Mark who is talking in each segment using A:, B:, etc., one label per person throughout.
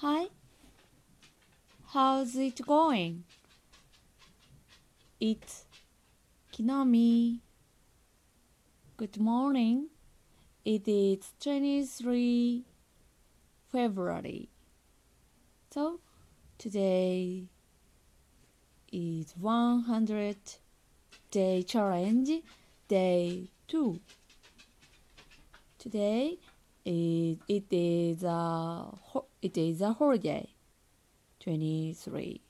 A: Hi. How's it going? It's Kinami. Good morning. It is 23 February. So today is 100 day challenge day 2. Today it, it is uh, a it is a holiday. 23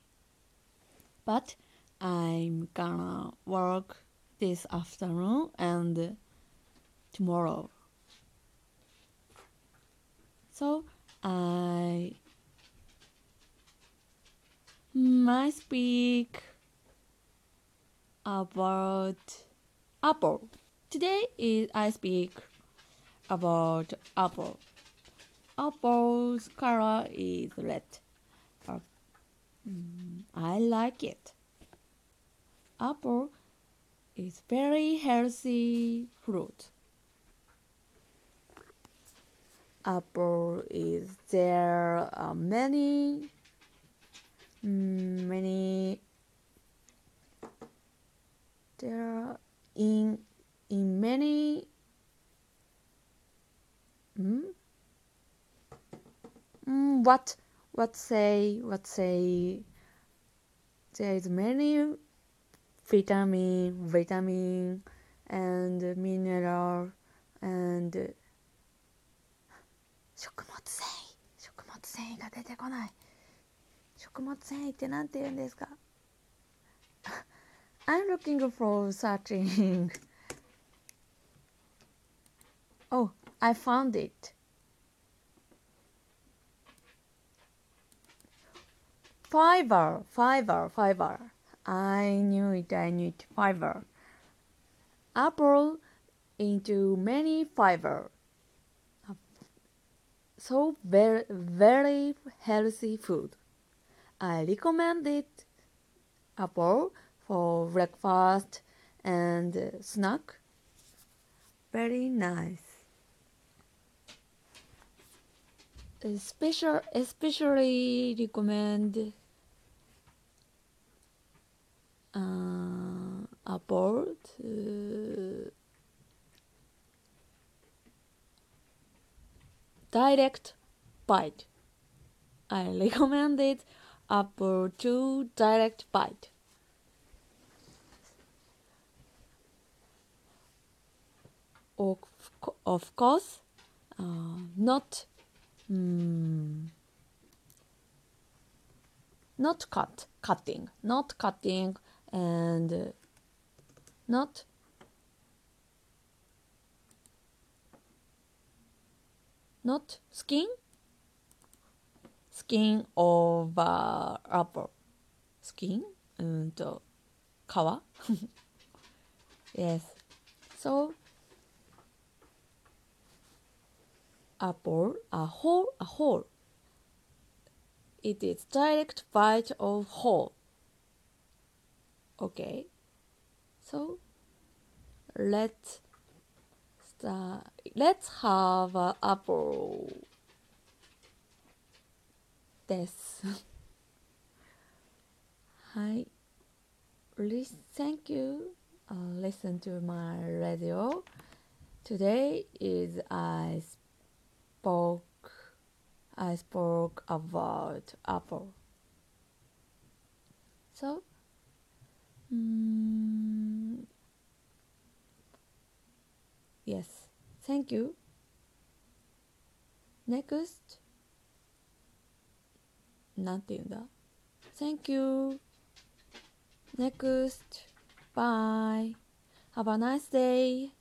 A: but i'm gonna work this afternoon and tomorrow. So i might speak about apple. Today is i speak about apple. Apple's color is red. Mm, I like it. Apple is very healthy fruit. Apple is there are many mm, many there in in many Hmm? Mm, what what say what say there is many vitamin vitamin and mineral and 食物繊維食物繊維が出てこない食物繊維って何て言うんですか I'm looking for searching oh I found it. Fiber, fiber, fiber. I knew it, I knew it. Fiber. Apple into many fiber. So very, very healthy food. I recommend it. Apple for breakfast and snack. Very nice. special especially recommend uh, about uh, direct bite. I recommend it Apple to direct bite. Of, of course, uh, not Hmm. Not cut, cutting, not cutting, and not? Not skin skin over apple skin and uh, kawa? Yes. So Apple. a whole a whole. It is direct bite of whole. Okay. So let's start. Let's have an apple. This. Hi. Thank you. Listen to my radio. Today is I spoke I spoke about Apple. So, mm, yes, thank you. Next, なんて言うんだ Thank you. Next, bye. Have a nice day.